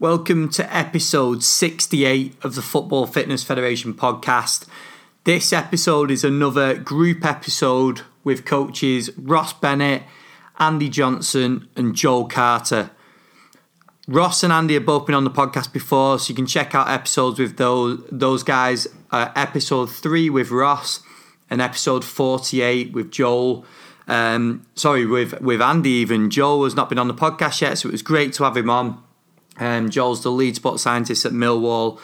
Welcome to episode 68 of the Football Fitness Federation podcast. This episode is another group episode with coaches Ross Bennett, Andy Johnson, and Joel Carter. Ross and Andy have both been on the podcast before, so you can check out episodes with those those guys. Uh, episode three with Ross, and episode forty-eight with Joel. Um, sorry, with with Andy. Even Joel has not been on the podcast yet, so it was great to have him on. Um, Joel's the lead sport scientist at Millwall.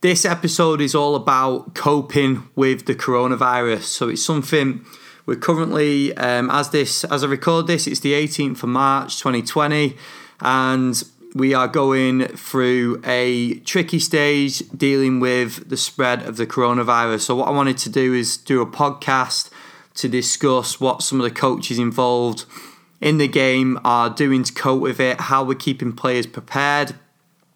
This episode is all about coping with the coronavirus. So it's something we're currently, um, as this as I record this, it's the 18th of March 2020, and we are going through a tricky stage dealing with the spread of the coronavirus. So what I wanted to do is do a podcast to discuss what some of the coaches involved in the game are doing to cope with it, how we're keeping players prepared.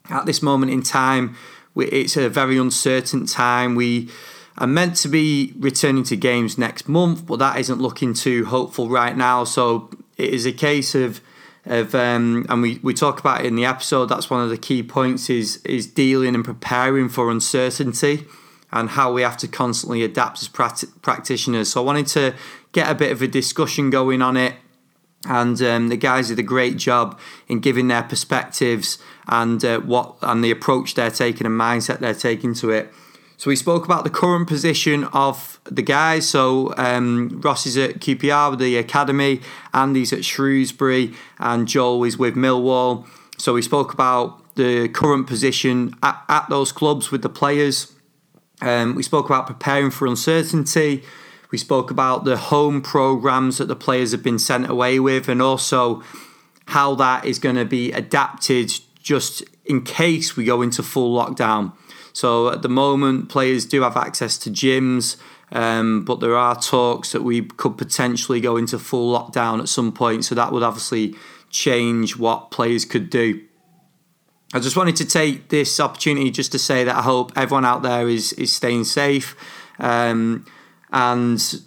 At this moment in time, it's a very uncertain time. We are meant to be returning to games next month, but that isn't looking too hopeful right now. So it is a case of of um, and we, we talk about it in the episode. That's one of the key points is is dealing and preparing for uncertainty and how we have to constantly adapt as practitioners. So I wanted to get a bit of a discussion going on it and um, the guys did a great job in giving their perspectives and uh, what and the approach they're taking and mindset they're taking to it. So we spoke about the current position of the guys. So um, Ross is at QPR with the academy, Andy's at Shrewsbury, and Joel is with Millwall. So we spoke about the current position at, at those clubs with the players. Um, we spoke about preparing for uncertainty. We spoke about the home programs that the players have been sent away with, and also how that is going to be adapted just in case we go into full lockdown. So at the moment, players do have access to gyms, um, but there are talks that we could potentially go into full lockdown at some point. So that would obviously change what players could do. I just wanted to take this opportunity just to say that I hope everyone out there is is staying safe. Um, and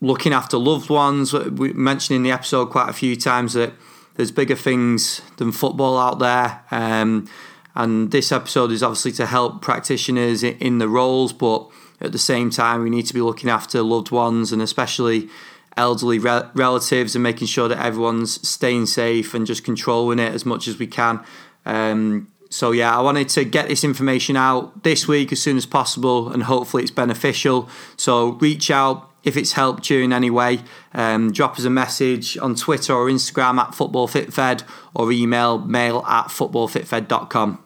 looking after loved ones. We mentioned in the episode quite a few times that there's bigger things than football out there. Um, and this episode is obviously to help practitioners in the roles, but at the same time, we need to be looking after loved ones and especially elderly re- relatives and making sure that everyone's staying safe and just controlling it as much as we can. Um, so yeah, I wanted to get this information out this week as soon as possible, and hopefully it's beneficial. So reach out if it's helped you in any way. Um, drop us a message on Twitter or Instagram at footballfitfed or email mail at footballfitfed.com.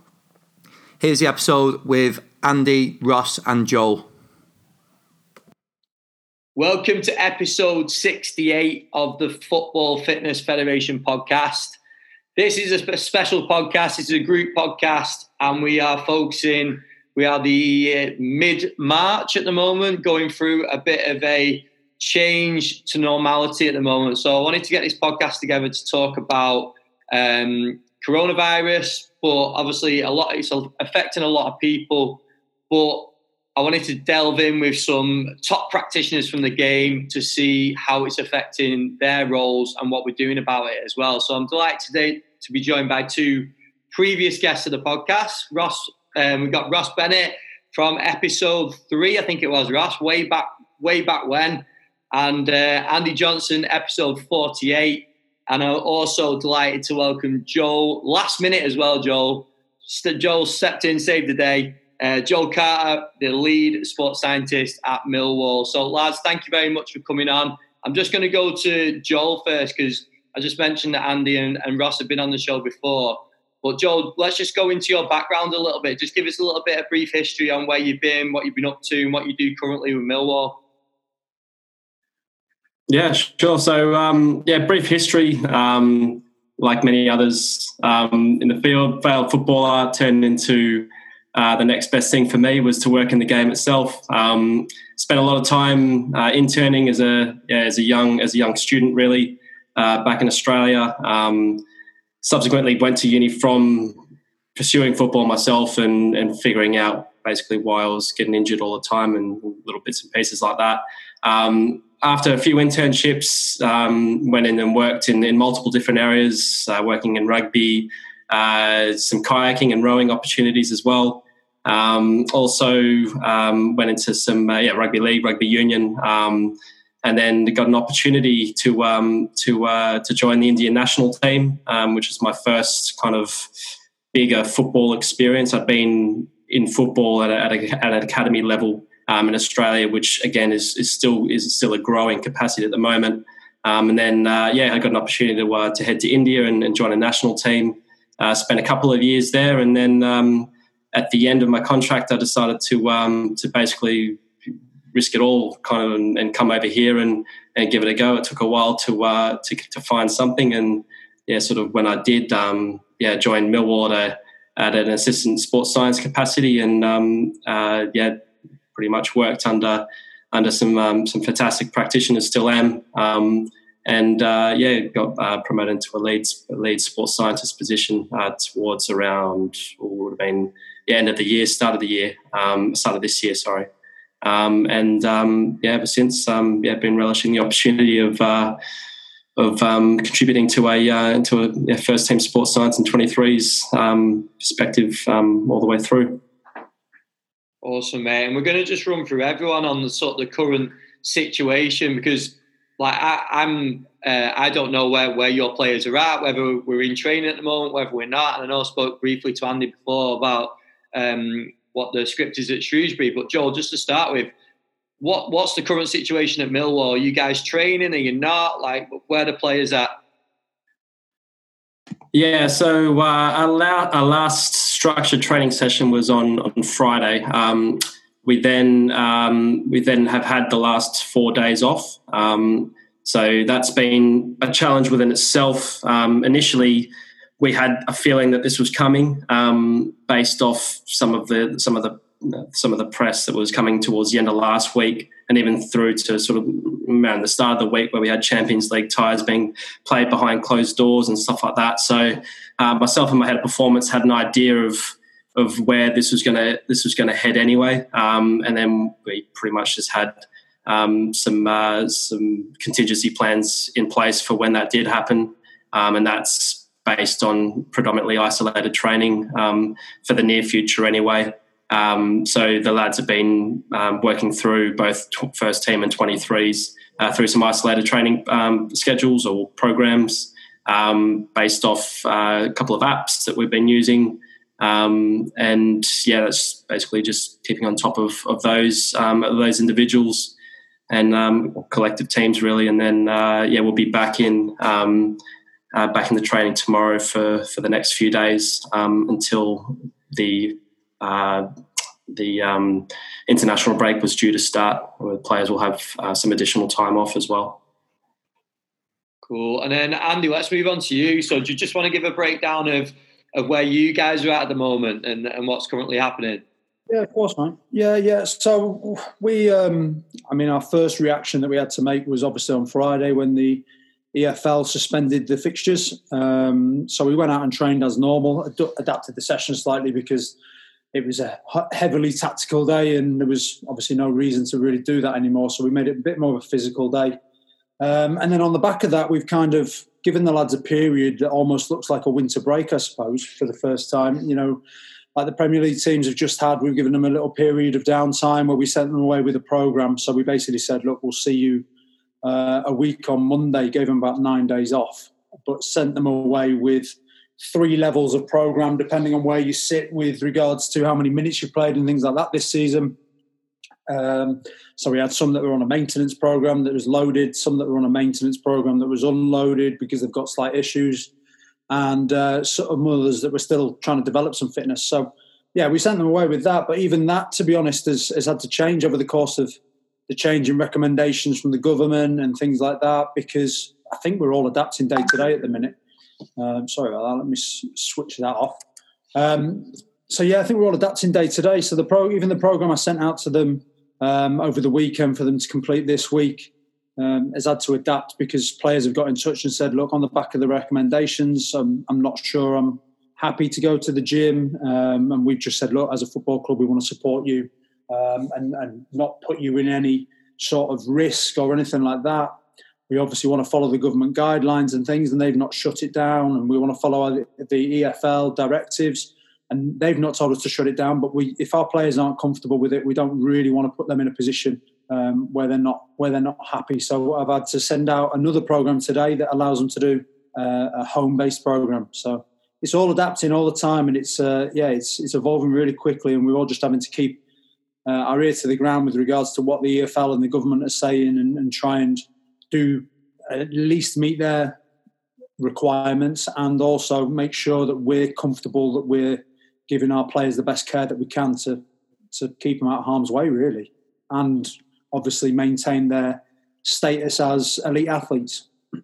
Here's the episode with Andy, Ross, and Joel. Welcome to episode 68 of the Football Fitness Federation podcast. This is a special podcast. It's a group podcast, and we are focusing. We are the uh, mid March at the moment, going through a bit of a change to normality at the moment. So I wanted to get this podcast together to talk about um, coronavirus, but obviously a lot it's affecting a lot of people. But I wanted to delve in with some top practitioners from the game to see how it's affecting their roles and what we're doing about it as well. So I'm delighted today to be joined by two previous guests of the podcast. Ross, um, we got Ross Bennett from episode three, I think it was Ross, way back, way back when, and uh, Andy Johnson, episode 48. And I'm also delighted to welcome Joel last minute as well. Joel, Joel stepped in, saved the day uh, Joel Carter, the lead sports scientist at Millwall. So, lads, thank you very much for coming on. I'm just going to go to Joel first because I just mentioned that Andy and, and Ross have been on the show before. But Joel, let's just go into your background a little bit. Just give us a little bit of brief history on where you've been, what you've been up to, and what you do currently with Millwall. Yeah, sure. So, um, yeah, brief history. Um, like many others um, in the field, failed footballer, turned into uh, the next best thing for me was to work in the game itself. Um, spent a lot of time uh, interning as a yeah, as a young as a young student, really uh, back in Australia. Um, subsequently, went to uni from pursuing football myself and and figuring out basically why I was getting injured all the time and little bits and pieces like that. Um, after a few internships, um, went in and worked in, in multiple different areas, uh, working in rugby, uh, some kayaking and rowing opportunities as well. Um, also um, went into some uh, yeah, rugby league, rugby union, um, and then got an opportunity to um, to uh, to join the Indian national team, which was my first kind of bigger football experience. I've been in football at, a, at, a, at an academy level um, in Australia, which again is, is still is still a growing capacity at the moment. Um, and then uh, yeah, I got an opportunity to uh, to head to India and, and join a national team. Uh, spent a couple of years there, and then um, at the end of my contract, I decided to um, to basically risk it all, kind of, and, and, come over here and, and give it a go. It took a while to uh, to, to find something, and yeah, sort of when I did, um, yeah, join Millwall at, an assistant sports science capacity, and um, uh, yeah, pretty much worked under under some um, some fantastic practitioners. Still am, um, and uh, yeah, got uh, promoted to a lead lead sports scientist position uh, towards around would have been the end of the year, start of the year, um, start of this year, sorry. Um, and um, yeah, ever since, um, yeah, been relishing the opportunity of uh, of um, contributing to a uh, into a first team sports science and 23s um, perspective all the way through. Awesome, mate. And we're going to just run through everyone on the sort of the current situation because, like, I, I'm uh, I don't know where, where your players are at, whether we're in training at the moment, whether we're not. And I know I spoke briefly to Andy before about um, what the script is at Shrewsbury. But Joel, just to start with, what what's the current situation at Millwall? Are you guys training? Are you not? Like, where the players at? Yeah, so uh, our, la- our, last structured training session was on on Friday. Um, we then um, we then have had the last four days off. Um, so that's been a challenge within itself. Um, initially, we had a feeling that this was coming um, based off some of the some of the some of the press that was coming towards the end of last week and even through to sort of around the start of the week where we had Champions League ties being played behind closed doors and stuff like that. So uh, myself and my head of performance had an idea of of where this was going to this was going to head anyway, um, and then we pretty much just had um, some uh, some contingency plans in place for when that did happen, um, and that's based on predominantly isolated training um, for the near future anyway. Um, so the lads have been um, working through both first team and 23s uh, through some isolated training schedules or programs based off uh, a couple of apps that we've been using. Um, and yeah, that's basically just keeping on top of, of those of those individuals and collective teams really. And then uh, yeah, we'll be back in uh, back in the training tomorrow for, for the next few days um, until the uh, the um, international break was due to start. Where players will have uh, some additional time off as well. Cool. And then Andy, let's move on to you. So, do you just want to give a breakdown of of where you guys are at at the moment and, and what's currently happening? Yeah, of course, man. Yeah, yeah. So we, um, I mean, our first reaction that we had to make was obviously on Friday when the EFL suspended the fixtures. Um, so we went out and trained as normal, ad- adapted the session slightly because it was a heavily tactical day and there was obviously no reason to really do that anymore. So we made it a bit more of a physical day. Um, and then on the back of that, we've kind of given the lads a period that almost looks like a winter break, I suppose, for the first time. You know, like the Premier League teams have just had, we've given them a little period of downtime where we sent them away with a program. So we basically said, look, we'll see you uh, a week on Monday, gave them about nine days off, but sent them away with three levels of program, depending on where you sit with regards to how many minutes you've played and things like that this season. Um, so we had some that were on a maintenance program that was loaded, some that were on a maintenance program that was unloaded because they've got slight issues, and uh, some others that were still trying to develop some fitness. So yeah, we sent them away with that. But even that, to be honest, has, has had to change over the course of the change in recommendations from the government and things like that because I think we're all adapting day to day at the minute. Um, sorry about that. Let me s- switch that off. Um, so yeah, I think we're all adapting day to day. So the pro, even the program I sent out to them um, over the weekend for them to complete this week um, has had to adapt because players have got in touch and said, "Look, on the back of the recommendations, I'm, I'm not sure I'm happy to go to the gym." Um, and we've just said, "Look, as a football club, we want to support you um, and, and not put you in any sort of risk or anything like that. we obviously want to follow the government guidelines and things, and they've not shut it down. And we want to follow the EFL directives, and they've not told us to shut it down. But we, if our players aren't comfortable with it, we don't really want to put them in a position um, where they're not where they're not happy. So I've had to send out another program today that allows them to do uh, a home based program. So it's all adapting all the time, and it's uh, yeah, it's it's evolving really quickly, and we're all just having to keep uh, our ear to the ground with regards to what the EFL and the government are saying, and, and try and do at least meet their requirements, and also make sure that we're comfortable that we're giving our players the best care that we can to to keep them out of harm's way, really, and obviously maintain their status as elite athletes.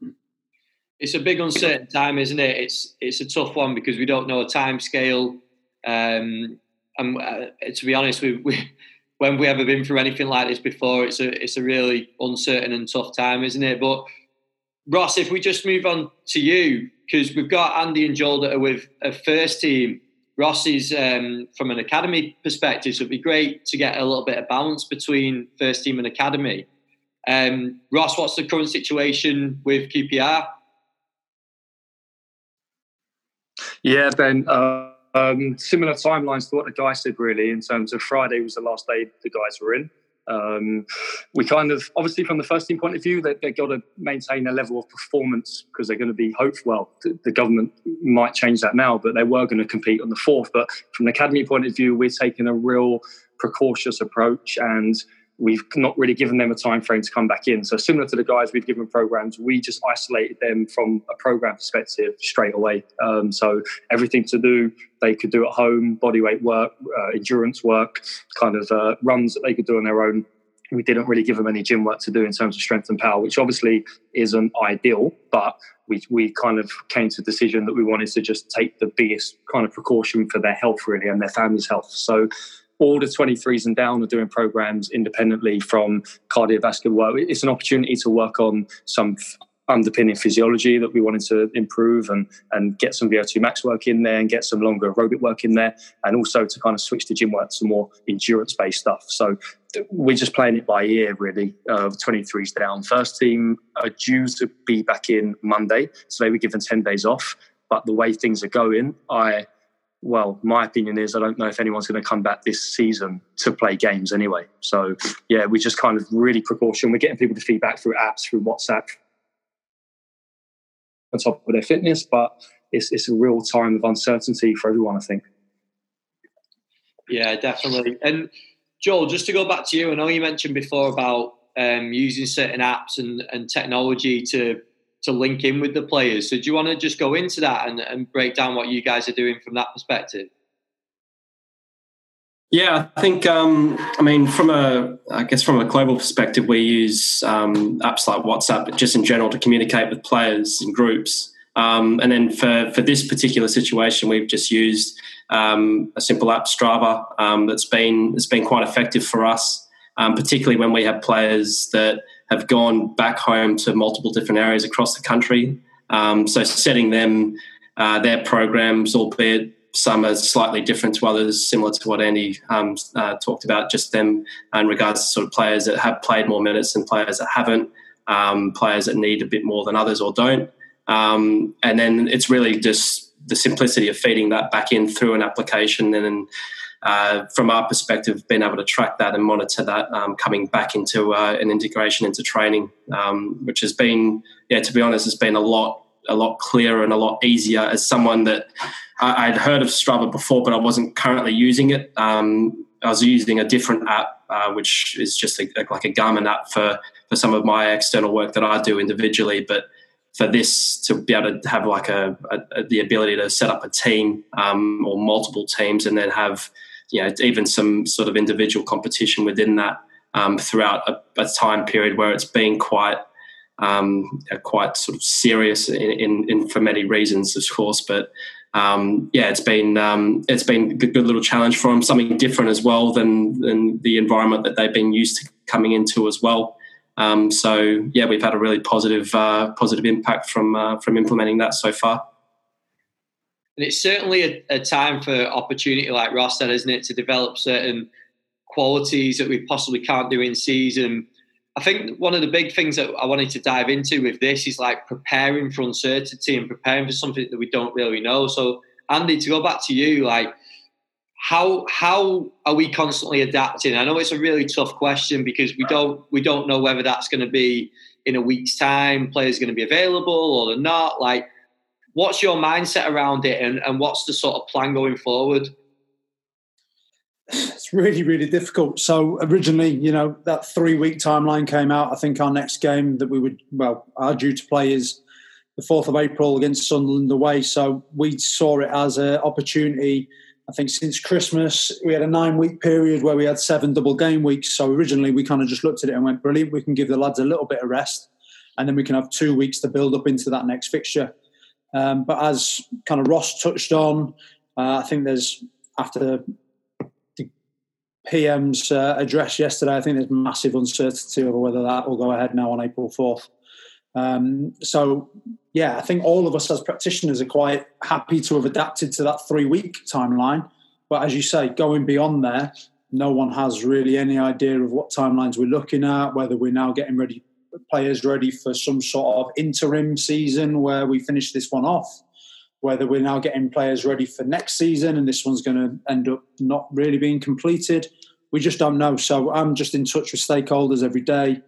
It's a big uncertain time, isn't it? It's it's a tough one because we don't know a time scale. Um, and uh, to be honest, we, we when we ever been through anything like this before, it's a it's a really uncertain and tough time, isn't it? But Ross, if we just move on to you, because we've got Andy and Joel that are with a first team. Ross is um, from an academy perspective, so it'd be great to get a little bit of balance between first team and academy. Um, Ross, what's the current situation with QPR? Yeah, Ben. Uh, um, similar timelines to what the guys said, really, in terms of Friday was the last day the guys were in. Um, we kind of, obviously, from the first team point of view, they, they've got to maintain a level of performance because they're going to be hopeful. Well, the, the government might change that now, but they were going to compete on the fourth. But from the academy point of view, we're taking a real precautious approach and we've not really given them a time frame to come back in. So similar to the guys we've given programs, we just isolated them from a program perspective straight away. Um, so everything to do they could do at home, body weight work, uh, endurance work, kind of uh, runs that they could do on their own. We didn't really give them any gym work to do in terms of strength and power, which obviously isn't ideal, but we, we kind of came to the decision that we wanted to just take the biggest kind of precaution for their health really and their family's health. So all the 23s and down are doing programs independently from cardiovascular work. It's an opportunity to work on some underpinning physiology that we wanted to improve and and get some VO2 max work in there and get some longer aerobic work in there and also to kind of switch the gym work to more endurance based stuff. So we're just playing it by ear really. Uh, 23s down. First team are due to be back in Monday, so they were given 10 days off. But the way things are going, I well, my opinion is I don't know if anyone's going to come back this season to play games anyway. So, yeah, we just kind of really precaution. We're getting people to feedback through apps, through WhatsApp, on top of their fitness, but it's, it's a real time of uncertainty for everyone, I think. Yeah, definitely. And Joel, just to go back to you, I know you mentioned before about um, using certain apps and, and technology to to link in with the players. So do you want to just go into that and, and break down what you guys are doing from that perspective? Yeah, I think. Um, I mean, from a, I guess from a global perspective, we use um, apps like WhatsApp, just in general, to communicate with players and groups. Um, and then for for this particular situation, we've just used um, a simple app, Strava, um, that's been that's been quite effective for us, um, particularly when we have players that have gone back home to multiple different areas across the country. Um, so setting them uh, their programs, albeit some are slightly different to others, similar to what Andy um, uh, talked about, just them in regards to sort of players that have played more minutes and players that haven't, um, players that need a bit more than others or don't. Um, and then it's really just the simplicity of feeding that back in through an application and then uh, from our perspective, being able to track that and monitor that um, coming back into uh, an integration into training, um, which has been, yeah, to be honest, has been a lot, a lot clearer and a lot easier. As someone that I, would heard of Strava before, but I wasn't currently using it. Um, I was using a different app, uh, which is just a, like a Garmin app for for some of my external work that I do individually, but for this to be able to have like a, a, the ability to set up a team um, or multiple teams and then have you know even some sort of individual competition within that um, throughout a, a, time period where it's been quite um, quite sort of serious in, in, in, for many reasons, of course. But um, yeah, it's been um, it's been a good, little challenge for them, something different as well than than the environment that they've been used to coming into as well. Um, so yeah, we've had a really positive uh, positive impact from uh, from implementing that so far. And it's certainly a, a, time for opportunity, like Ross said, isn't it, to develop certain qualities that we possibly can't do in season. I think one of the big things that I wanted to dive into with this is like preparing for uncertainty and preparing for something that we don't really know. So, Andy, to go back to you, like how how are we constantly adapting? I know it's a really tough question because we don't we don't know whether that's going to be in a week's time, players going to be available or they're not. Like, what's your mindset around it, and, and what's the sort of plan going forward? It's really, really difficult. So originally, you know, that three week timeline came out. I think our next game that we would, well, are due to play is the 4th of April against Sunderland away. So we saw it as an opportunity. I think since Christmas, we had a nine week period where we had seven double game weeks. So originally, we kind of just looked at it and went, brilliant, we can give the lads a little bit of rest. And then we can have two weeks to build up into that next fixture. Um, but as kind of Ross touched on, uh, I think there's after the PM's uh, address yesterday, I think there's massive uncertainty over whether that will go ahead now on April 4th. Um, so, yeah, I think all of us as practitioners are quite happy to have adapted to that three week timeline. But as you say, going beyond there, no one has really any idea of what timelines we're looking at, whether we're now getting ready, players ready for some sort of interim season where we finish this one off whether we're now getting players ready for next season and this one's going to end up not really being completed we just don't know. So I'm just in touch with stakeholders every day.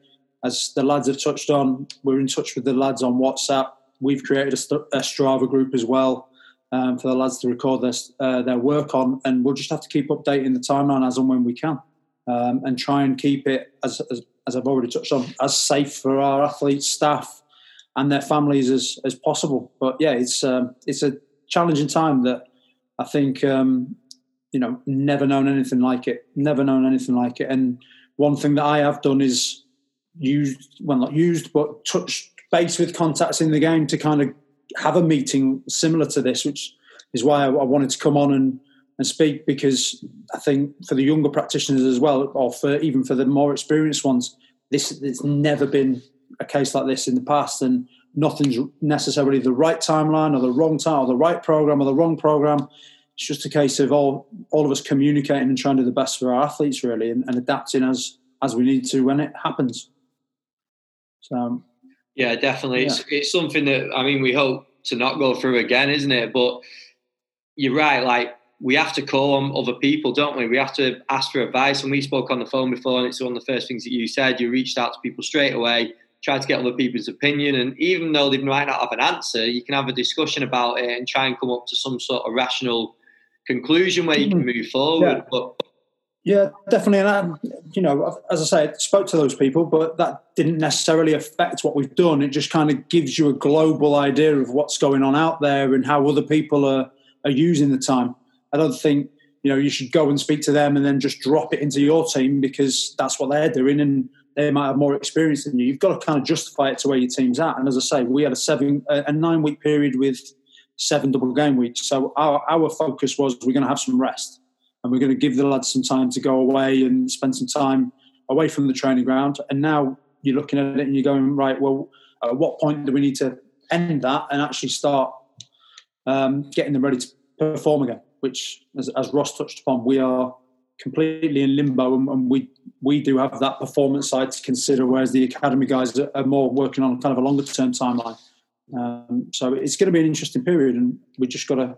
As the lads have touched on, we're in touch with the lads on WhatsApp. We've created a, a Strava group as well um, for the lads to record their, uh, their work on, and we'll just have to keep updating the timeline as and when we can, um, and try and keep it as, as, as I've already touched on as safe for our athletes, staff, and their families as as possible. But yeah, it's um, it's a challenging time that I think um, you know, never known anything like it. Never known anything like it. And one thing that I have done is used, well, not used, but touched base with contacts in the game to kind of have a meeting similar to this, which is why I, I wanted to come on and, and speak because I think for the younger practitioners as well, or for even for the more experienced ones, this it's never been a case like this in the past, and nothing's necessarily the right timeline or the wrong time or the right program or the wrong program. It's just a case of all all of us communicating and trying to do the best for our athletes really and, and adapting as as we need to when it happens. So yeah definitely. Yeah. It's, it's something that i mean we hope to not go through again isn't it? But you're right like we have to call on other people don't we we have to ask for advice and we spoke on the phone before and it's one of the first things that you said you reached out to people straight away tried to get other people's opinion and even though they might not have an answer you can have a discussion about it and try and come up to some sort of rational conclusion where you can mm. move forward. Yeah. But yeah, definitely. And I, you know, as I say, I spoke to those people, but that didn't necessarily affect what we've done. It just kind of gives you a global idea of what's going on out there and how other people are are using the time. I don't think you know you should go and speak to them and then just drop it into your team because that's what they're doing and they might have more experience than you. You've got to kind of justify it to where your team's at. And as I say, we had a seven a nine week period with seven double game weeks. So our, our focus was we're going to have some rest and we're going to give the lads some time to go away and spend some time away from the training ground. And now you're looking at it and you're going, right, well, at what point do we need to end that and actually start um, getting them ready to perform again? Which, as, as, Ross touched upon, we are completely in limbo and, and, we we do have that performance side to consider, whereas the academy guys are more working on kind of a longer term timeline. Um, so it's going to be an interesting period, and we just got to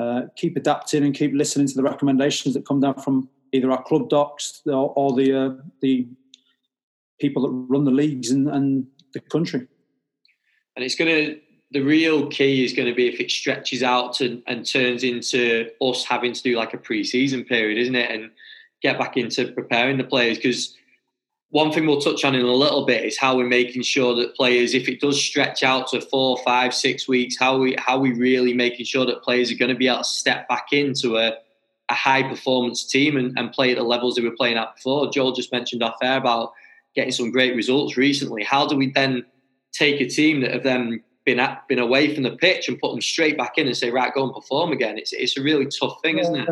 uh, keep adapting and keep listening to the recommendations that come down from either our club docs or, or the uh, the people that run the leagues and, and the country. And it's going to the real key is going to be if it stretches out to, and turns into us having to do like a pre-season period, isn't it? And get back into preparing the players because one thing we'll touch on in a little bit is how we're making sure that players, if it does stretch out to four, five, six weeks, how we how we really making sure that players are going to be able to step back into a, a high performance team and, and play at the levels they were playing at before. Joel just mentioned off air about getting some great results recently. How do we then take a team that have then been at, been away from the pitch and put them straight back in and say, right, go and perform again? It's it's a really tough thing, isn't it?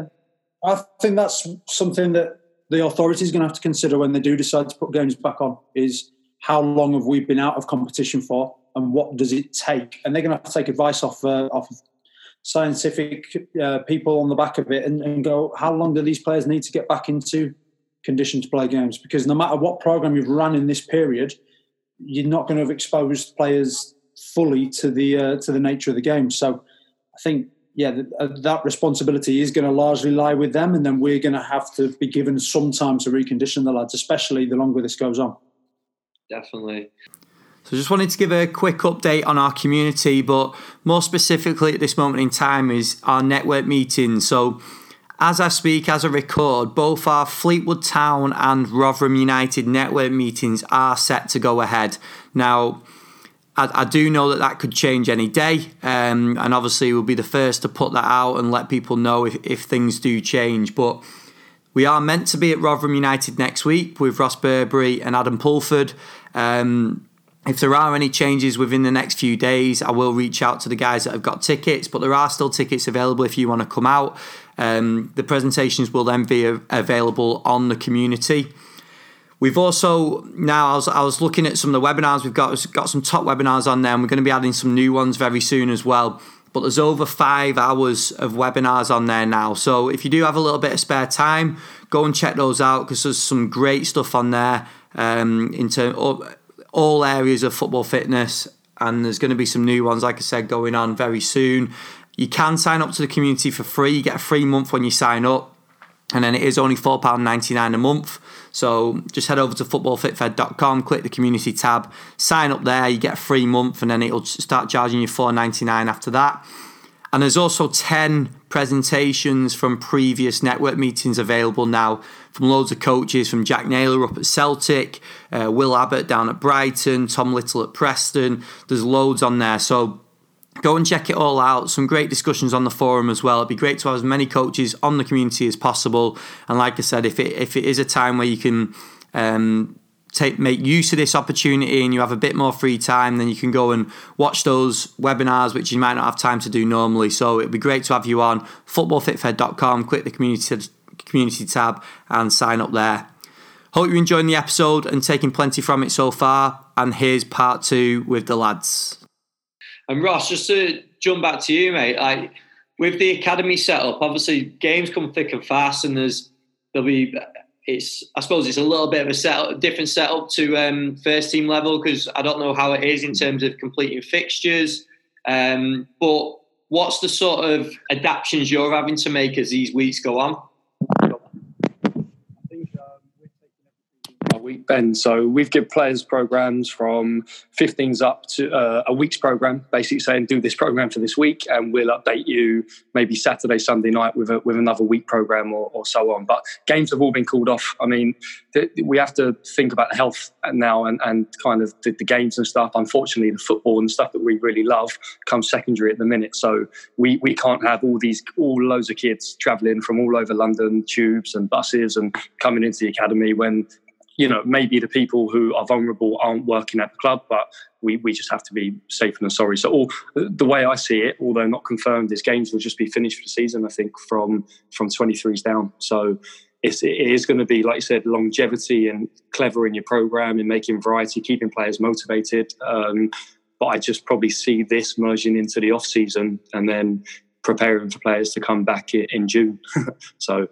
I think that's something that the authorities are going to have to consider when they do decide to put games back on is how long have we been out of competition for and what does it take? And they're going to have to take advice off uh, off scientific uh, people on the back of it and, and, go, how long do these players need to get back into condition to play games because no matter what program you've run in this period, you're not going to have exposed players fully to the uh, to the nature of the game. So I think yeah, that, uh, that responsibility is going to largely lie with them, and then we're going to have to be given some time to recondition the lads, especially the longer this goes on. Definitely. So, just wanted to give a quick update on our community, but more specifically at this moment in time is our network meeting. So, as I speak, as I record, both our Fleetwood Town and Rotherham United network meetings are set to go ahead. Now, I, I do know that that could change any day, um, and obviously we'll be the first to put that out and let people know if, if things do change. But we are meant to be at Rotherham United next week with Ross Burberry and Adam Pulford. Um, if there are any changes within the next few days, I will reach out to the guys that have got tickets, but there are still tickets available if you want to come out. Um, the presentations will then be available on the community. We've also now I was, I was looking at some of the webinars. We've got got some top webinars on there, and we're going to be adding some new ones very soon as well. But there's over five hours of webinars on there now. So if you do have a little bit of spare time, go and check those out because there's some great stuff on there um, in terms all, all areas of football fitness. And there's going to be some new ones, like I said, going on very soon. You can sign up to the community for free. You get a free month when you sign up, and then it is only £4.99 a month. So just head over to footballfitfed.com, click the community tab, sign up there, you get a free month, and then it'll start charging you $4.99 after that. And there's also 10 presentations from previous network meetings available now from loads of coaches, from Jack Naylor up at Celtic, uh, Will Abbott down at Brighton, Tom Little at Preston. There's loads on there. So go and check it all out. Some great discussions on the forum as well. It'd be great to have as many coaches on the community as possible. And like I said, if it if it is a time where you can um, take make use of this opportunity and you have a bit more free time, then you can go and watch those webinars, which you might not have time to do normally. So it'd be great to have you on footballfitfed.com. Click the community community tab and sign up there. Hope you're enjoying the episode and taking plenty from it so far. And here's part two with the lads. And Ross, just to jump back to you, mate, like with the academy setup, obviously games come thick and fast, and there's there'll be it's I suppose it's a little bit of a different setup to um, first team level because I don't know how it is in terms of completing fixtures, um, but what's the sort of adaptations you're having to make as these weeks go on? Week, Ben. So we've given players programs from 15s up to uh, a week's program, basically saying do this program for this week, and we'll update you maybe Saturday, Sunday night with a, with another week program or, or, so on. But games have all been called off. I mean, th- we have to think about health now and, and kind of the, the, games and stuff. Unfortunately, the football and stuff that we really love comes secondary at the minute. So we, we can't have all these all loads of kids travelling from all over London, tubes and buses and coming into the academy when you know, maybe the people who are vulnerable aren't working at the club, but we, we just have to be safe and sorry. So, all the way I see it, although not confirmed, is games will just be finished for the season. I think from from 23s down. So, it's, it is going to be, like you said, longevity and clever in your program and making variety, keeping players motivated. Um, but I just probably see this merging into the off season and then preparing for players to come back in June. so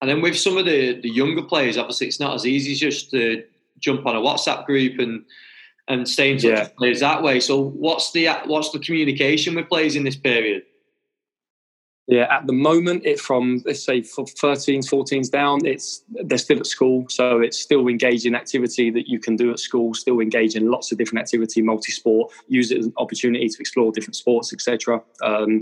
and then with some of the, the younger players, obviously it's not as easy just to jump on a WhatsApp group and and stay in touch yeah. with players that way. So what's the what's the communication with players in this period? Yeah, at the moment, it's from let's say for 13s, 14s down. It's they're still at school, so it's still engaging activity that you can do at school. Still engage in lots of different activity, multi-sport. Use it as an opportunity to explore different sports, etc. Um,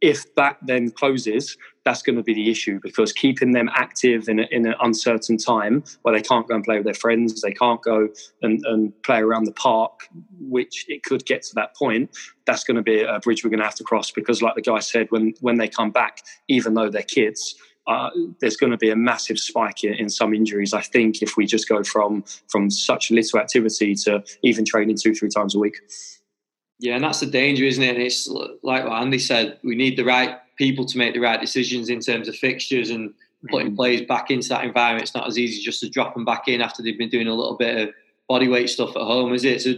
if that then closes, that's going to be the issue because keeping them active in, a, in an uncertain time where they can't go and play with their friends, they can't go and, and play around the park, which it could get to that point, that's going to be a bridge we're going to have to cross because, like the guy said, when, when they come back, even though they're kids, uh, there's going to be a massive spike in, in, some injuries. I think if we just go from from such little activity to even training two three times a week. Yeah, and that's the danger, isn't it? And it's like what Andy said: we need the right people to make the right decisions in terms of fixtures and putting mm-hmm. players back into that environment. It's not as easy just to drop them back in after they've been doing a little bit of body weight stuff at home, is it? So,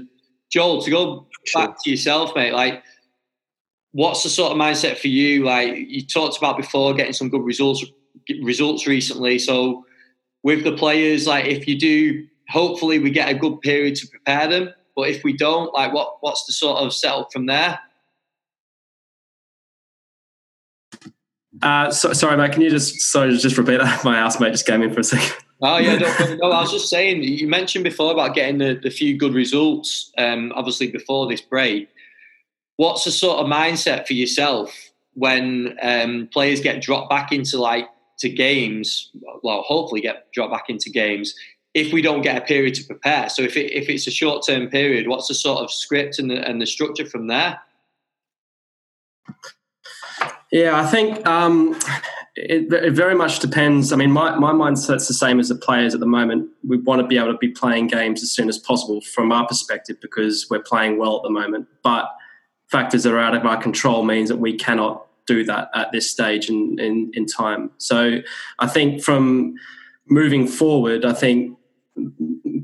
Joel, to go sure. back to yourself, mate, like, what's the sort of mindset for you? Like you talked about before, getting some good results results recently. So, with the players? Like, if you do, hopefully we get a good period to prepare them. But if we don't, like, what what's the sort of setup from there? Uh, so, sorry, mate. Can you just sorry just repeat that? My housemate just came in for a second. Oh yeah, no, I was just saying. You mentioned before about getting the, the few good results. Um, obviously before this break, what's the sort of mindset for yourself when um, players get dropped back into like to games? Well, hopefully get dropped back into games if we don't get a period to prepare. So if it, if it's a short term period, what's the sort of script and the, and the structure from there? Yeah, I think um, it, it, very much depends. I mean, my, my mindset's the same as the players at the moment. We want to be able to be playing games as soon as possible from our perspective because we're playing well at the moment. But factors that are out of our control means that we cannot do that at this stage in, in, in time. So I think from moving forward, I think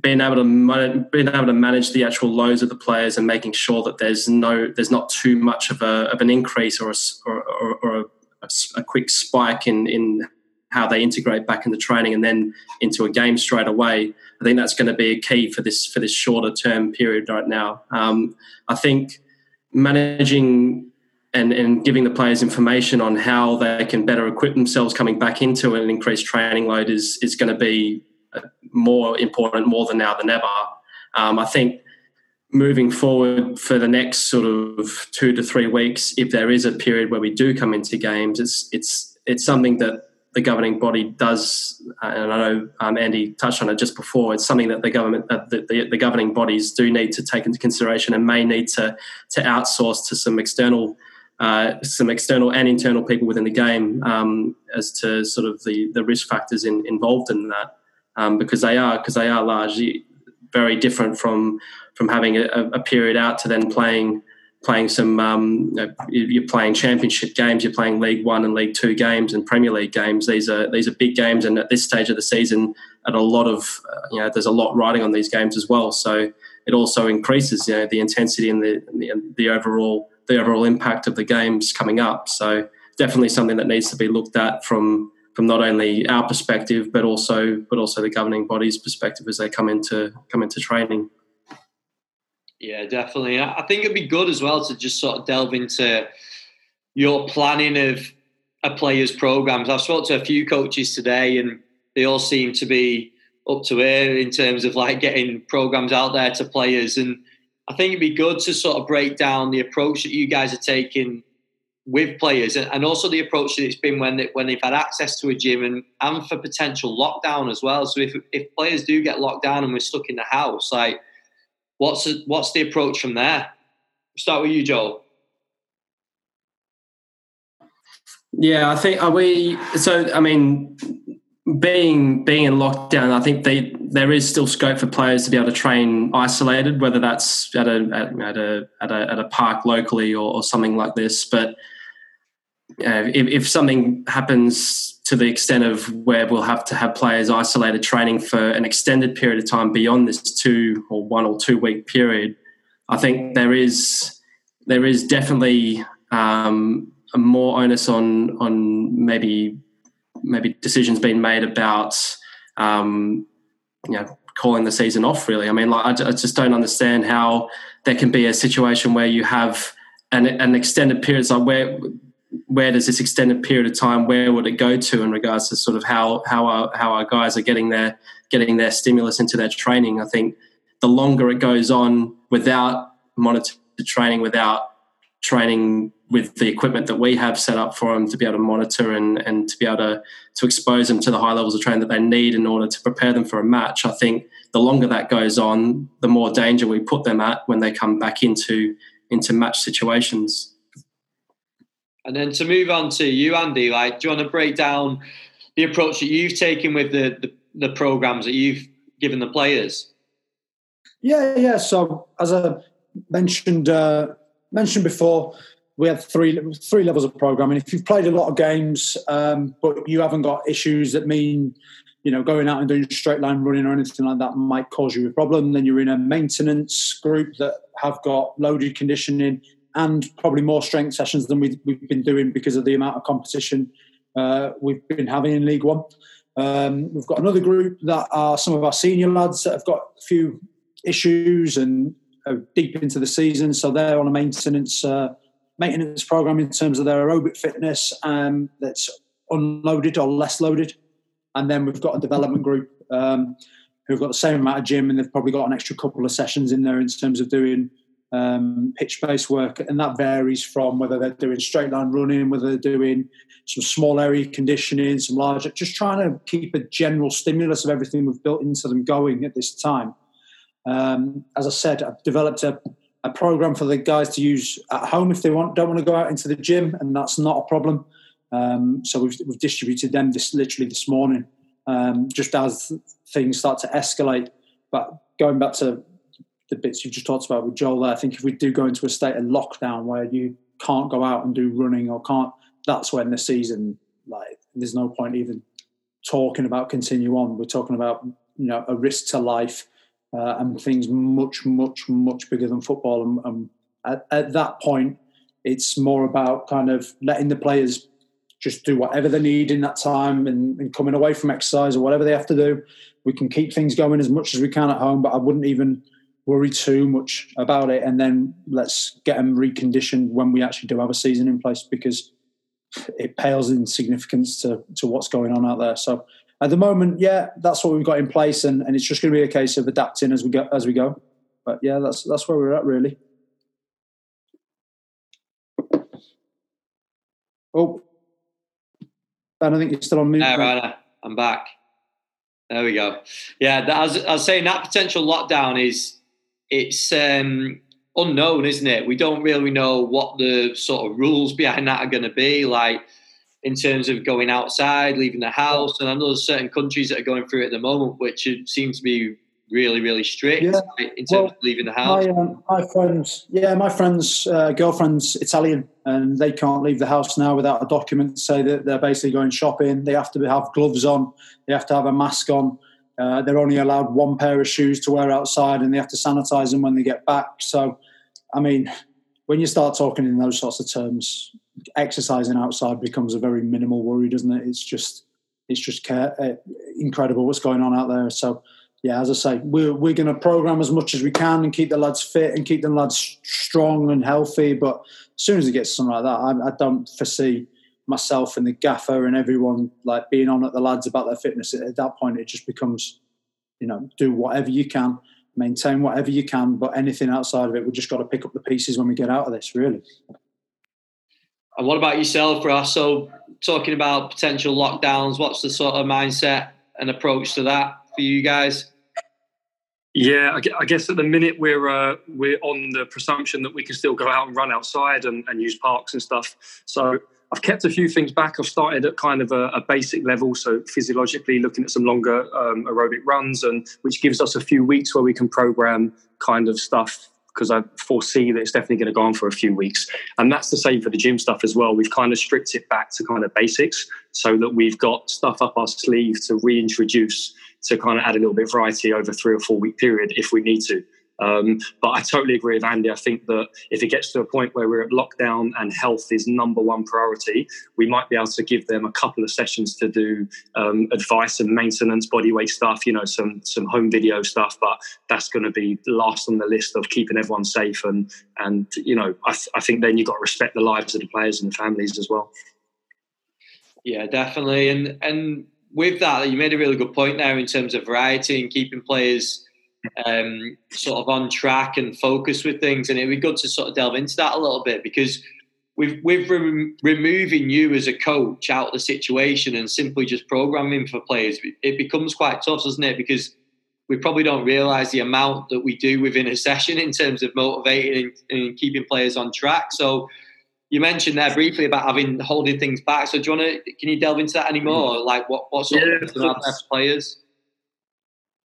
being able to being able to manage the actual lows of the players and making sure that there's no there's not too much of a of an increase or a, or, or, or a, a, quick spike in in how they integrate back into training and then into a game straight away. I think that's going to be a key for this for this shorter term period right now. Um, I think managing and, and giving the players information on how they can better equip themselves coming back into an increased training load is is going to be more important more than now than ever. Um, I think moving forward for the next sort of two to three weeks, if there is a period where we do come into games, it's it's it's something that the governing body does, and I know um, Andy touched on it just before. It's something that the government, uh, the, the, the, governing bodies, do need to take into consideration and may need to to outsource to some external, uh, some external and internal people within the game um, as to sort of the the risk factors in, involved in that um, because they are because they are largely very different from from having a, a period out to then playing playing some um, you know, you're playing championship games you're playing league one and league two games and premier league games. These are these are big games and at this stage of the season at a lot of uh, you know there's a lot riding on these games as well. So it also increases you know the intensity and the, the, overall the overall impact of the games coming up. So definitely something that needs to be looked at from from not only our perspective but also but also the governing body's perspective as they come into come into training. Yeah, definitely. I think it'd be good as well to just sort of delve into your planning of a player's programs. I've spoken to a few coaches today, and they all seem to be up to here in terms of like getting programs out there to players. And I think it'd be good to sort of break down the approach that you guys are taking with players and also the approach that it's been when they, when they've had access to a gym and, and for potential lockdown as well. So if if players do get locked down and we're stuck in the house, like what's what's the approach from there? start with you, Joel. Yeah, I think are we so I mean being being in lockdown, I think they, there is still scope for players to be able to train isolated, whether that's at a at, at a, at a at a park locally or, or something like this. But uh, if, if, something happens to the extent of where we'll have to have players isolated training for an extended period of time beyond this two or one or two week period, I think there is there is definitely um, a more onus on on maybe maybe decisions being made about um, you know calling the season off. Really, I mean, like I, I just don't understand how there can be a situation where you have an, an extended period. like where where does this extended period of time where would it go to in regards to sort of how how our how our guys are getting their getting their stimulus into their training i think the longer it goes on without monitored training without training with the equipment that we have set up for them to be able to monitor and, and to be able to, to expose them to the high levels of training that they need in order to prepare them for a match. I think the longer that goes on, the more danger we put them at when they come back into into match situations. And then to move on to you, Andy, like, do you want to break down the approach that you've taken with the, the, the programs that you've given the players? Yeah, yeah. So as I mentioned uh, mentioned before, we have three three levels of programming. If you've played a lot of games, um, but you haven't got issues that mean, you know, going out and doing straight line running or anything like that might cause you a problem, then you're in a maintenance group that have got loaded conditioning and probably more strength sessions than we've, we've been doing because of the amount of competition uh, we've been having in League One. Um, we've got another group that are some of our senior lads that have got a few issues and are deep into the season, so they're on a maintenance uh, maintenance program in terms of their aerobic fitness um, that's unloaded or less loaded. And then we've got a development group um, who've got the same amount of gym and they've probably got an extra couple of sessions in there in terms of doing um, pitch based work. And that varies from whether they're doing straight line running, whether they're doing some small area conditioning, some larger, just trying to keep a general stimulus of everything we've built into them going at this time. Um, as I said, I've developed a, a program for the guys to use at home if they want, don't want to go out into the gym, and that's not a problem. Um, so we've, we've distributed them this literally this morning um, just as things start to escalate. But going back to the bits you just talked about with Joel, there, I think if we do go into a state of lockdown where you can't go out and do running or can't, that's when the season like there's no point even talking about continue on. We're talking about you know a risk to life uh, and things much much much bigger than football. And, and at, at that point, it's more about kind of letting the players just do whatever they need in that time and, and, coming away from exercise or whatever they have to do. We can keep things going as much as we can at home, but I wouldn't even worry too much about it. And then let's get them reconditioned when we actually do have a season in place because it pales in significance to, to what's going on out there. So at the moment, yeah, that's what we've got in place, and, and it's just going to be a case of adapting as we go as we go. But yeah, that's that's where we're at really. Oh, Ben, I think you're still on mute. Yeah, right. I'm back. There we go. Yeah, that, I, I was saying that potential lockdown is it's um, unknown, isn't it? We don't really know what the sort of rules behind that are going to be, like in terms of going outside, leaving the house. And I know there's certain countries that are going through it at the moment, which seem to be really, really strict yeah. in terms well, of leaving the house. My, um, my friends, yeah, my friend's uh, girlfriend's Italian, and they can't leave the house now without a document to say that they're basically going shopping. They have to have gloves on, they have to have a mask on. Uh, they're only allowed one pair of shoes to wear outside, and they have to sanitize them when they get back. So, I mean, when you start talking in those sorts of terms, exercising outside becomes a very minimal worry, doesn't it? It's just, it's just care, uh, incredible what's going on out there. So, yeah, as I say, we're we're going to program as much as we can and keep the lads fit and keep the lads strong and healthy. But as soon as it gets something like that, I, I don't foresee myself and the gaffer and everyone like being on at the lads about their fitness. At that point, it just becomes, you know, do whatever you can, maintain whatever you can, but anything outside of it, we've just got to pick up the pieces when we get out of this, really. And what about yourself, Ross? So, talking about potential lockdowns, what's the sort of mindset and approach to that for you guys? Yeah, I guess at the minute we're uh, we're on the presumption that we can still go out and run outside and, and use parks and stuff. So I've kept a few things back. I've started at kind of a, a basic level, so physiologically looking at some longer um, aerobic runs, and which gives us a few weeks where we can program kind of stuff because I foresee that it's definitely going to go on for a few weeks. And that's the same for the gym stuff as well. We've kind of stripped it back to kind of basics so that we've got stuff up our sleeve to reintroduce to kind of add a little bit of variety over three or four week period if we need to. Um, but I totally agree with Andy. I think that if it gets to a point where we're at lockdown and health is number one priority, we might be able to give them a couple of sessions to do um, advice and maintenance, body weight stuff, you know, some some home video stuff. But that's going to be last on the list of keeping everyone safe. And and you know, I, th- I think then you've got to respect the lives of the players and the families as well. Yeah, definitely. And and with that, you made a really good point there in terms of variety and keeping players um, sort of on track and focused with things. And it'd be good to sort of delve into that a little bit because with with rem- removing you as a coach out of the situation and simply just programming for players, it becomes quite tough, doesn't it? Because we probably don't realise the amount that we do within a session in terms of motivating and, and keeping players on track. So you mentioned there briefly about having holding things back. So do you want to? Can you delve into that anymore? Like what what sort yeah, of best players?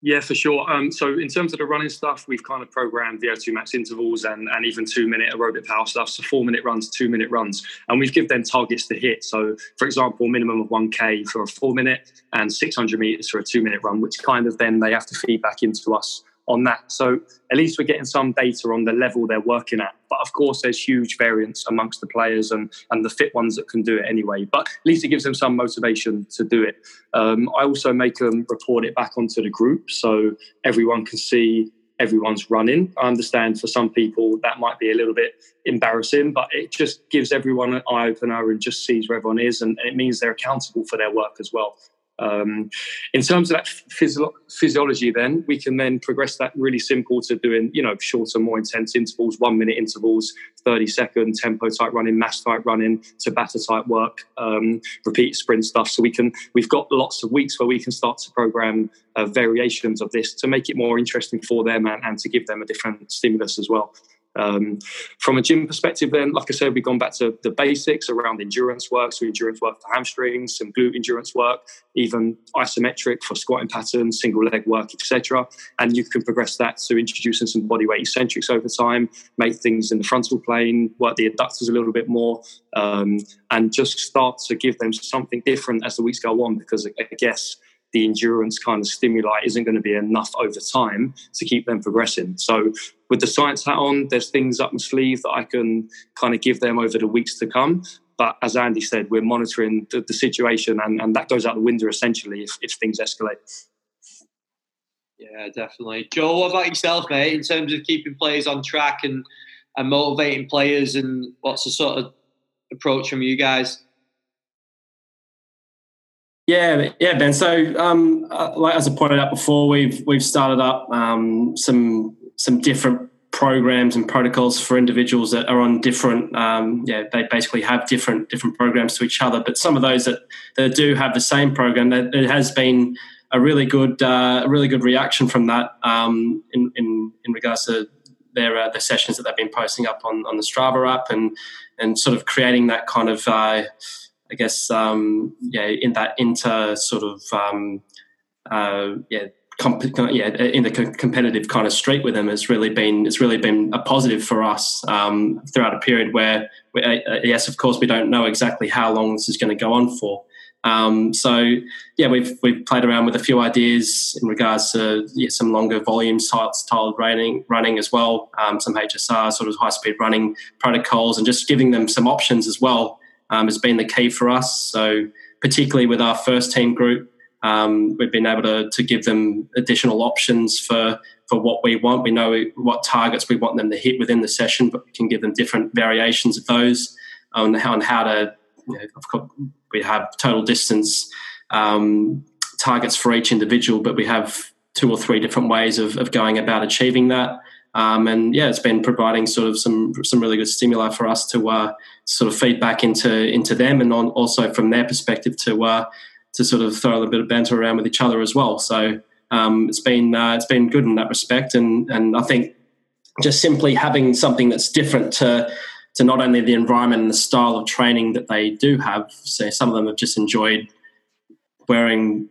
Yeah, for sure. Um, so in terms of the running stuff, we've kind of programmed VO2 max intervals and, and even two minute aerobic power stuff. So four minute runs, two minute runs, and we've given them targets to hit. So for example, minimum of one k for a four minute and 600 meters for a two minute run, which kind of then they have to feed back into us on that. So at least we're getting some data on the level they're working at. But of course, there's huge variance amongst the players and, and the fit ones that can do it anyway. But at least it gives them some motivation to do it. Um, I also make them report it back onto the group so everyone can see everyone's running. I understand for some people that might be a little bit embarrassing, but it just gives everyone an eye opener and just sees where everyone is, and, and it means they're accountable for their work as well. Um, in terms of that physio- physiology, then we can then progress that really simple to doing, you know, shorter, more intense intervals, one minute intervals, 30 second tempo type running, MAS type running, Tabata type work, um, repeat sprint stuff. So we can, we've got lots of weeks where we can start to program uh, variations of this to make it more interesting for them and, and to give them a different stimulus as well. Um, from a gym perspective, then, like I said, we've gone back to the basics around endurance work, so endurance work for hamstrings, some glute endurance work, even isometric for squatting patterns, single leg work, etc. And you can progress that to introducing some bodyweight eccentrics over time, make things in the frontal plane, work the adductors a little bit more, um, and just start to give them something different as the weeks go on. Because I guess the endurance kind of stimuli isn't going to be enough over time to keep them progressing. So with the science hat on, there's things up my sleeve that I can kind of give them over the weeks to come. But as Andy said, we're monitoring the, the situation and, and that goes out the window essentially if, if things escalate. Yeah, definitely. Joe, what about yourself, mate, in terms of keeping players on track and, and motivating players and what's the sort of approach from you guys? Yeah, yeah, Ben. So, um, uh, like as I pointed out before, we've we've started up um, some some different programs and protocols for individuals that are on different. Um, yeah, they basically have different different programs to each other. But some of those that that do have the same program, it has been a really good uh, really good reaction from that um, in, in in regards to their uh, the sessions that they've been posting up on on the Strava app and and sort of creating that kind of uh, I guess, um, yeah, in that inter sort of, um, uh, yeah, comp- yeah, in the competitive kind of street with them has really been it's really been a positive for us um, throughout a period where, we, uh, uh, yes, of course, we don't know exactly how long this is going to go on for. Um, so yeah, we've we've played around with a few ideas in regards to yeah, some longer volume styled running running as well, um, some HSR sort of high speed running protocols, and just giving them some options as well um, has been the key for us. So, particularly with our first team group, um, we've been able to, to give them additional options for, for what we want. We know what targets we want them to hit within the session, but we can give them different variations of those on how, on how to, you know, of course, we have total distance um, targets for each individual, but we have two or three different ways of, of going about achieving that. Um, and yeah, it's been providing sort of some some really good stimuli for us to uh, sort of feed back into into them, and on, also from their perspective to uh, to sort of throw a little bit of banter around with each other as well. So um, it's been uh, it's been good in that respect, and and I think just simply having something that's different to to not only the environment and the style of training that they do have. So some of them have just enjoyed wearing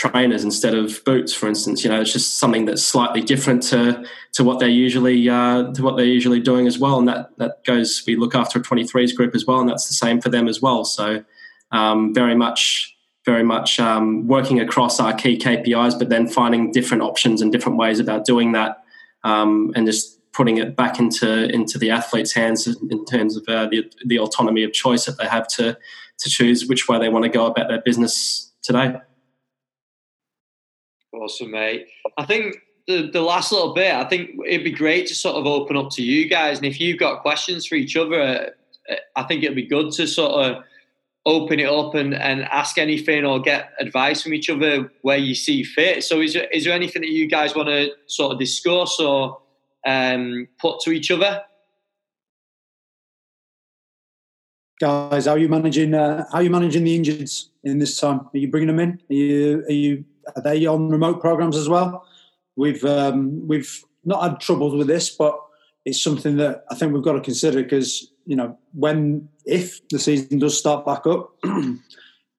trainers instead of boots, for instance. You know, it's just something that's slightly different to to what they're usually uh, to what they're usually doing as well. And that that goes. We look after a 23s group as well, and that's the same for them as well. So um, very much. Very much um, working across our key KPIs, but then finding different options and different ways about doing that, um, and just putting it back into into the athlete's hands in terms of uh, the the autonomy of choice that they have to to choose which way they want to go about their business today. Awesome, mate. I think the, the last little bit, I think it'd be great to sort of open up to you guys. And if you've got questions for each other, uh, I think it'd be good to sort of open it up and, and ask anything or get advice from each other where you see fit. So, is there, is there anything that you guys want to sort of discuss or um, put to each other? Guys, how are you managing? Uh, how are you managing the injuries in this time? Are you bringing them in? Are you are you are they on remote programs as well? We've um, we've not had troubles with this, but it's something that I think we've got to consider because you know when if the season does start back up, the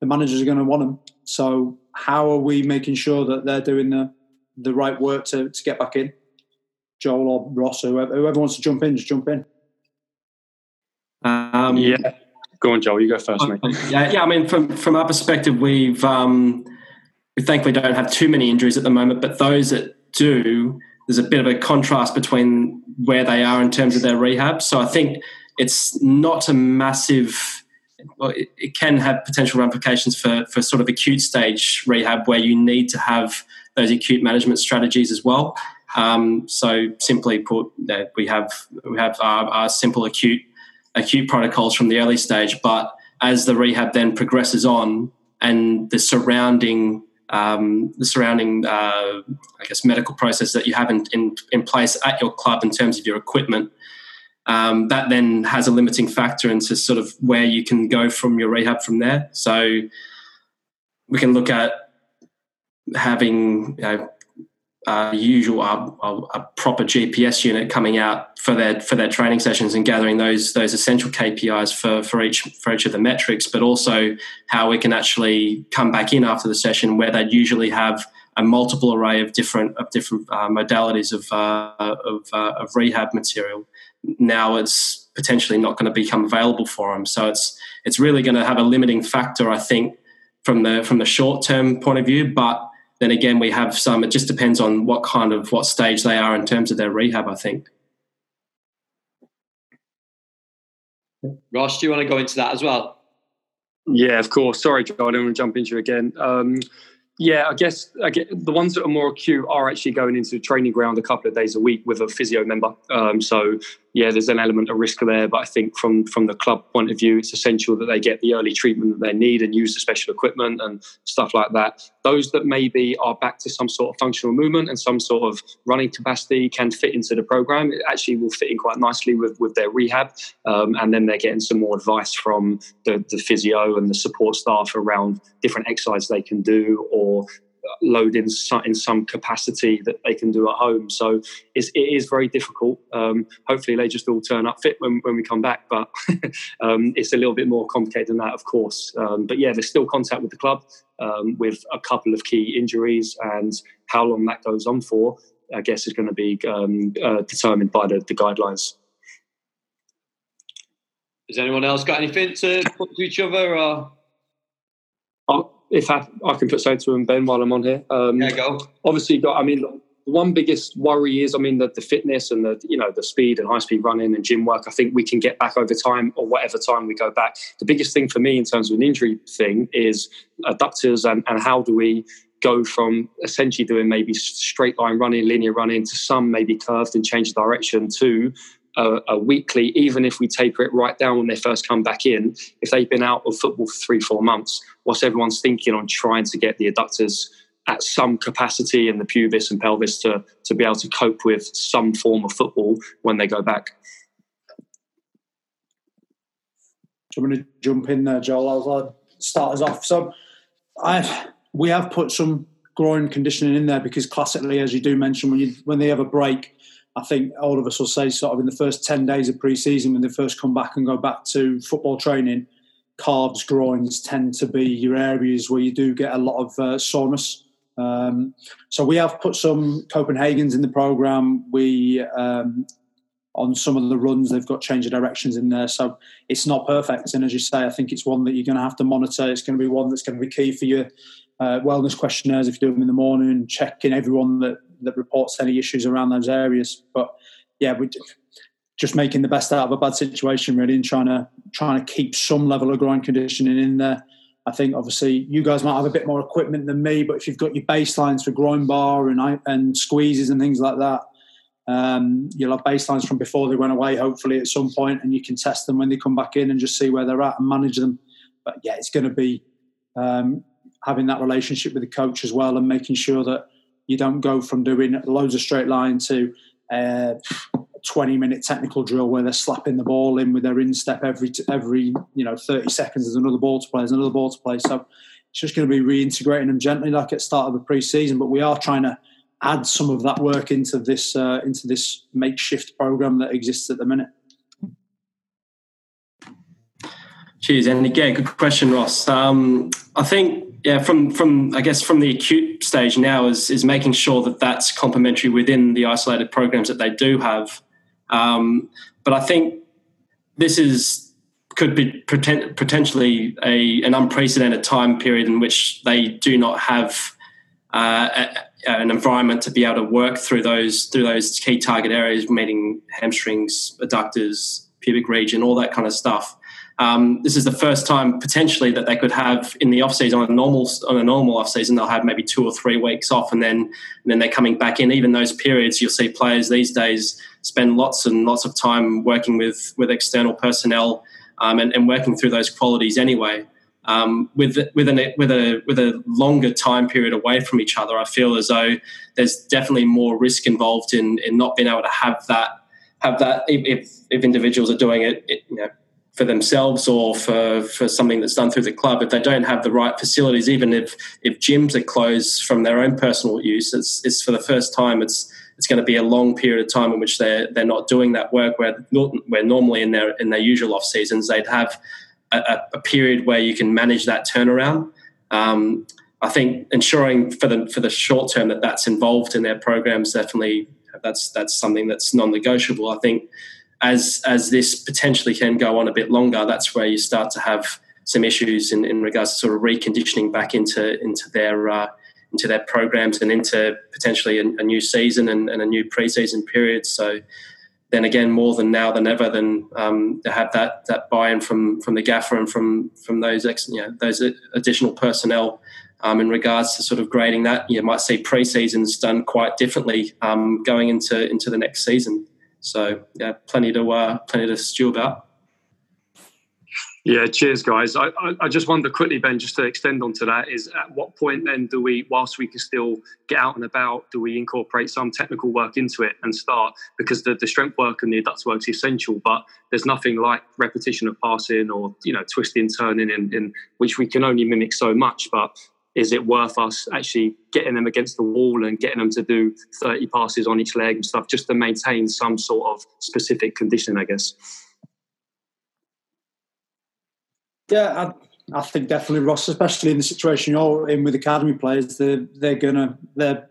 managers are going to want them. So how are we making sure that they're doing the the right work to, to get back in? Joel or Ross or whoever, whoever wants to jump in, just jump in. Um, yeah, go on, Joel. You go first, mate. Yeah, yeah. I mean, from from our perspective, we've um, we thankfully don't have too many injuries at the moment, but those that do, there's a bit of a contrast between where they are in terms of their rehab. So I think it's not a massive. Well, it, it can have potential ramifications for for sort of acute stage rehab where you need to have those acute management strategies as well. Um, so simply put, we have we have our, our, simple acute acute protocols from the early stage, but as the rehab then progresses on and the surrounding um, the surrounding uh, I guess medical process that you have in, in, in place at your club in terms of your equipment. Um, that then has a limiting factor into sort of where you can go from your rehab from there. So we can look at having you know, uh, usual a proper GPS unit coming out for their for their training sessions and gathering those those essential KPIs for for each for each of the metrics, but also how we can actually come back in after the session where they'd usually have a multiple array of different of different uh, modalities of uh, of, uh, of rehab material. Now it's potentially not going to become available for them, so it's it's really going to have a limiting factor, I think, from the from the short term point of view, but then again, we have some. It just depends on what kind of what stage they are in terms of their rehab. I think. Ross, do you want to go into that as well? Yeah, of course. Sorry, Joe, I don't want to jump into you again. Um, yeah, I guess I get, the ones that are more acute are actually going into the training ground a couple of days a week with a physio member. Um, so yeah, there's an element of risk there, but I think from from the club point of view, it's essential that they get the early treatment that they need and use the special equipment and stuff like that. Those that maybe are back to some sort of functional movement and some sort of running capacity can fit into the program. It actually will fit in quite nicely with with their rehab, um, and then they're getting some more advice from the, the physio and the support staff around different exercises they can do or load in, in some capacity that they can do at home. So it's, it is very difficult. Um, hopefully, they just all turn up fit when, when we come back, but um, it's a little bit more complicated than that, of course. Um, but yeah, there's still contact with the club um, with a couple of key injuries, and how long that goes on for, I guess, is going to be um, uh, determined by the, the guidelines. Has anyone else got anything to put to each other? Or? Oh, if I, I can put something to him, Ben, while I'm on here. Um, yeah, go. Obviously, I mean, the one biggest worry is, I mean, the, the fitness and the you know the speed and high speed running and gym work. I think we can get back over time or whatever time we go back. The biggest thing for me in terms of an injury thing is adductors and, and how do we go from essentially doing maybe straight line running, linear running to some maybe curved and change direction to a, a, weekly, even if we taper it right down when they first come back in, if they've been out of football for three, four months, what's everyone's thinking on trying to get the adductors at some capacity in the pubis and pelvis to, to be able to cope with some form of football when they go back? I'm going to jump in there, Joel. I'll start us off. So, I we have put some groin conditioning in there because classically, as you do mention, when you when they have a break, I think all of us will say sort of in the first 10 days of pre-season when they first come back and go back to football training, calves, groins tend to be your areas where you do get a lot of uh, soreness. Um, so we have put some Copenhagen's in the program. We um, on some of the runs they've got change of directions in there, so it's not perfect. And as you say, I think it's one that you're going to have to monitor. It's going to be one that's going to be key for your uh, wellness questionnaires if you do them in the morning, checking everyone that that reports any issues around those areas. But yeah, we just making the best out of a bad situation really, and trying to trying to keep some level of groin conditioning in there. I think obviously you guys might have a bit more equipment than me, but if you've got your baselines for groin bar and and squeezes and things like that, um, you'll have baselines from before they went away. Hopefully at some point, and you can test them when they come back in and just see where they're at and manage them. But yeah, it's going to be um, having that relationship with the coach as well and making sure that you don't go from doing loads of straight line to uh, 20 minute technical drill where they're slapping the ball in with their instep every every you know 30 seconds. There's another ball to play there's another ball to play. So it's just going to be reintegrating them gently like at the start of the pre-season. But we are trying to add some of that work into this uh, into this makeshift program that exists at the minute. Cheers, and again, good question, Ross. Um, I think yeah, from from I guess from the acute stage now is is making sure that that's complementary within the isolated programs that they do have. Um, but I think this is could be potentially a an unprecedented time period in which they do not have uh, an environment to be able to work through those through those key target areas, meaning hamstrings, adductors, pubic region, all that kind of stuff. Um, this is the first time potentially that they could have in the off season on a normal on a normal off season they'll have maybe two or three weeks off and then and then they're coming back in. Even those periods, you'll see players these days spend lots and lots of time working with with external personnel um, and, and, working through those qualities anyway. Um, with with a with a with a longer time period away from each other, I feel as though there's definitely more risk involved in in not being able to have that have that if if individuals are doing it, it you know, for themselves or for, for something that's done through the club, if they don't have the right facilities, even if if gyms are closed from their own personal use, it's, it's for the first time it's it's going to be a long period of time in which they're they're not doing that work where where normally in their in their usual off seasons they'd have a, a period where you can manage that turnaround. Um, I think ensuring for the for the short term that that's involved in their programs definitely that's that's something that's non-negotiable. I think as as this potentially can go on a bit longer, that's where you start to have some issues in, in regards to sort of reconditioning back into into their uh, into their programs and into potentially a, a new season and, and, a new preseason period. So then again, more than now than ever, than um, to have that that buy-in from from the gaffer and from from those ex, you know those additional personnel. Um, in regards to sort of grading that, you might see pre-seasons done quite differently um, going into into the next season. So yeah, plenty to uh, plenty to stew about. Yeah, cheers, guys. I, I, I, just wonder quickly, Ben, just to extend onto that, is at what point then do we, whilst we can still get out and about, do we incorporate some technical work into it and start? Because the, the strength work and the adducts work is essential, but there's nothing like repetition of passing or you know twisting, turning, in, in which we can only mimic so much. But is it worth us actually getting them against the wall and getting them to do 30 passes on each leg and stuff just to maintain some sort of specific condition, I guess? Yeah, I, I think definitely, Ross, especially in the situation you're in with academy players, they're, they're going to, their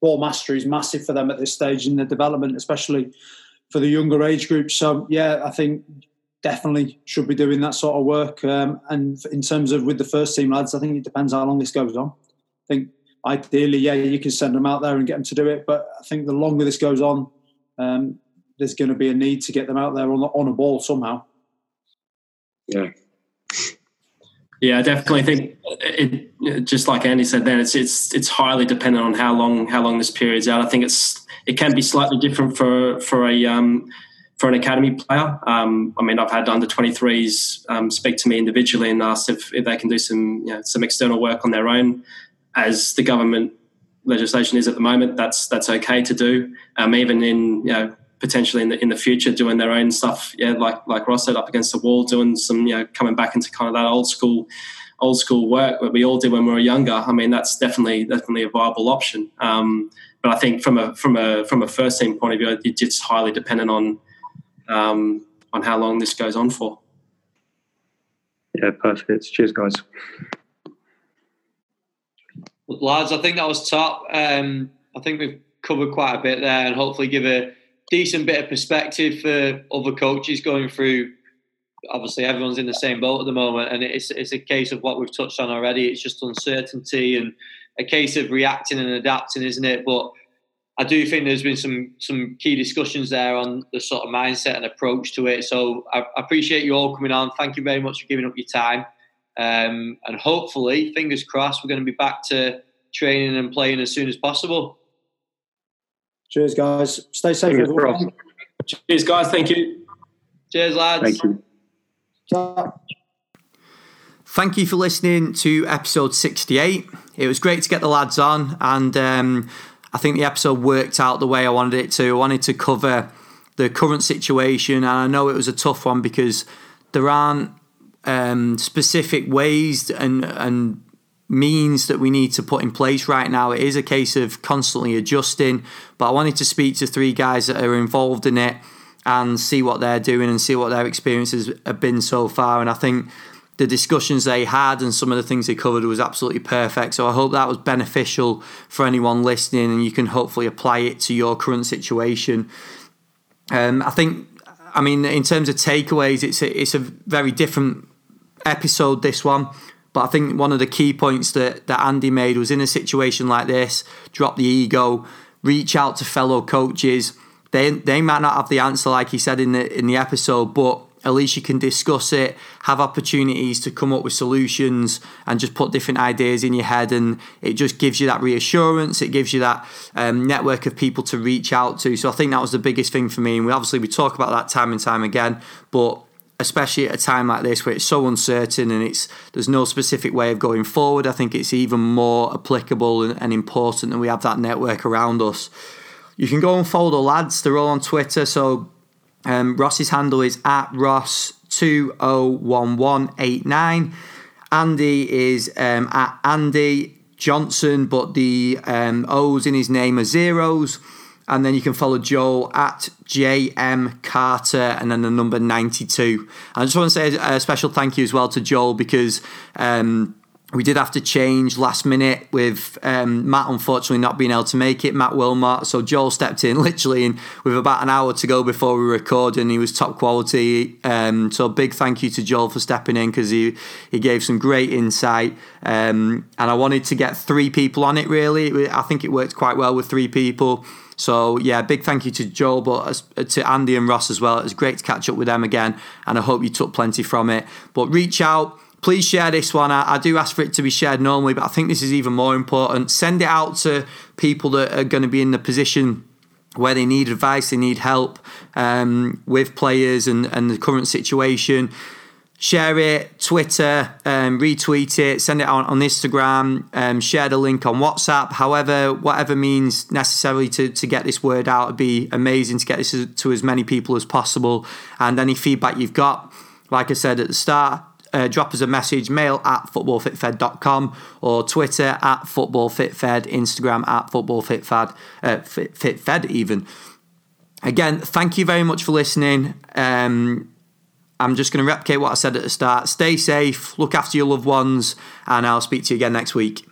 ball mastery is massive for them at this stage in their development, especially for the younger age groups. So, yeah, I think definitely should be doing that sort of work. Um, and in terms of with the first team lads, I think it depends how long this goes on. I think ideally, yeah, you can send them out there and get them to do it. But I think the longer this goes on, um, there's going to be a need to get them out there on, on a ball somehow. Yeah. Yeah, I definitely think it, just like Andy said, then it's it's it's highly dependent on how long how long this period's out. I think it's it can be slightly different for for a um, for an academy player. Um, I mean, I've had under 23s um, speak to me individually and asked if, if they can do some you know, some external work on their own. As the government legislation is at the moment, that's that's okay to do. Um, even in you know potentially in the in the future, doing their own stuff. Yeah, like like Ross said, up against the wall, doing some you know coming back into kind of that old school old school work that we all did when we were younger. I mean, that's definitely definitely a viable option. Um, but I think from a from a from a first team point of view, it's highly dependent on um, on how long this goes on for. Yeah, perfect. Cheers, guys. Lads, I think that was top. Um, I think we've covered quite a bit there and hopefully give a decent bit of perspective for other coaches going through. Obviously, everyone's in the same boat at the moment, and it's, it's a case of what we've touched on already. It's just uncertainty and a case of reacting and adapting, isn't it? But I do think there's been some some key discussions there on the sort of mindset and approach to it. So I, I appreciate you all coming on. Thank you very much for giving up your time. Um, and hopefully, fingers crossed, we're going to be back to training and playing as soon as possible. Cheers, guys. Stay safe. Cheers, guys. Thank you. Cheers, lads. Thank you. Thank you for listening to episode 68. It was great to get the lads on and. Um, I think the episode worked out the way I wanted it to. I wanted to cover the current situation, and I know it was a tough one because there aren't um, specific ways and and means that we need to put in place right now. It is a case of constantly adjusting, but I wanted to speak to three guys that are involved in it and see what they're doing and see what their experiences have been so far. And I think the discussions they had and some of the things they covered was absolutely perfect. So I hope that was beneficial for anyone listening and you can hopefully apply it to your current situation. Um, I think, I mean, in terms of takeaways, it's a, it's a very different episode, this one. But I think one of the key points that, that Andy made was in a situation like this, drop the ego, reach out to fellow coaches. They they might not have the answer, like he said in the in the episode, but at least you can discuss it, have opportunities to come up with solutions, and just put different ideas in your head. And it just gives you that reassurance. It gives you that um, network of people to reach out to. So I think that was the biggest thing for me. And we obviously we talk about that time and time again, but especially at a time like this where it's so uncertain and it's there's no specific way of going forward. I think it's even more applicable and, and important that we have that network around us. You can go and follow the lads. They're all on Twitter. So um, Ross's handle is at Ross201189. Andy is um, at Andy Johnson, but the um, O's in his name are zeros. And then you can follow Joel at JM Carter and then the number 92. I just want to say a special thank you as well to Joel because um, we did have to change last minute with um, Matt unfortunately not being able to make it, Matt Wilmot. So Joel stepped in literally in, with about an hour to go before we recorded and he was top quality. Um, so big thank you to Joel for stepping in because he, he gave some great insight. Um, and I wanted to get three people on it really. I think it worked quite well with three people. So yeah, big thank you to Joel, but to Andy and Ross as well. It was great to catch up with them again, and I hope you took plenty from it. But reach out, please share this one. I, I, do ask for it to be shared normally, but I think this is even more important. Send it out to people that are going to be in the position where they need advice, they need help um, with players and, and the current situation. Share it, Twitter, um, retweet it, send it out on Instagram, um, share the link on WhatsApp. However, whatever means necessary to, to get this word out it'd be amazing to get this to as many people as possible. And any feedback you've got, like I said at the start, uh, drop us a message, mail at footballfitfed.com or Twitter at footballfitfed, Instagram at footballfitfed, uh, fit, fitfed even. Again, thank you very much for listening. Um, I'm just going to replicate what I said at the start. Stay safe, look after your loved ones, and I'll speak to you again next week.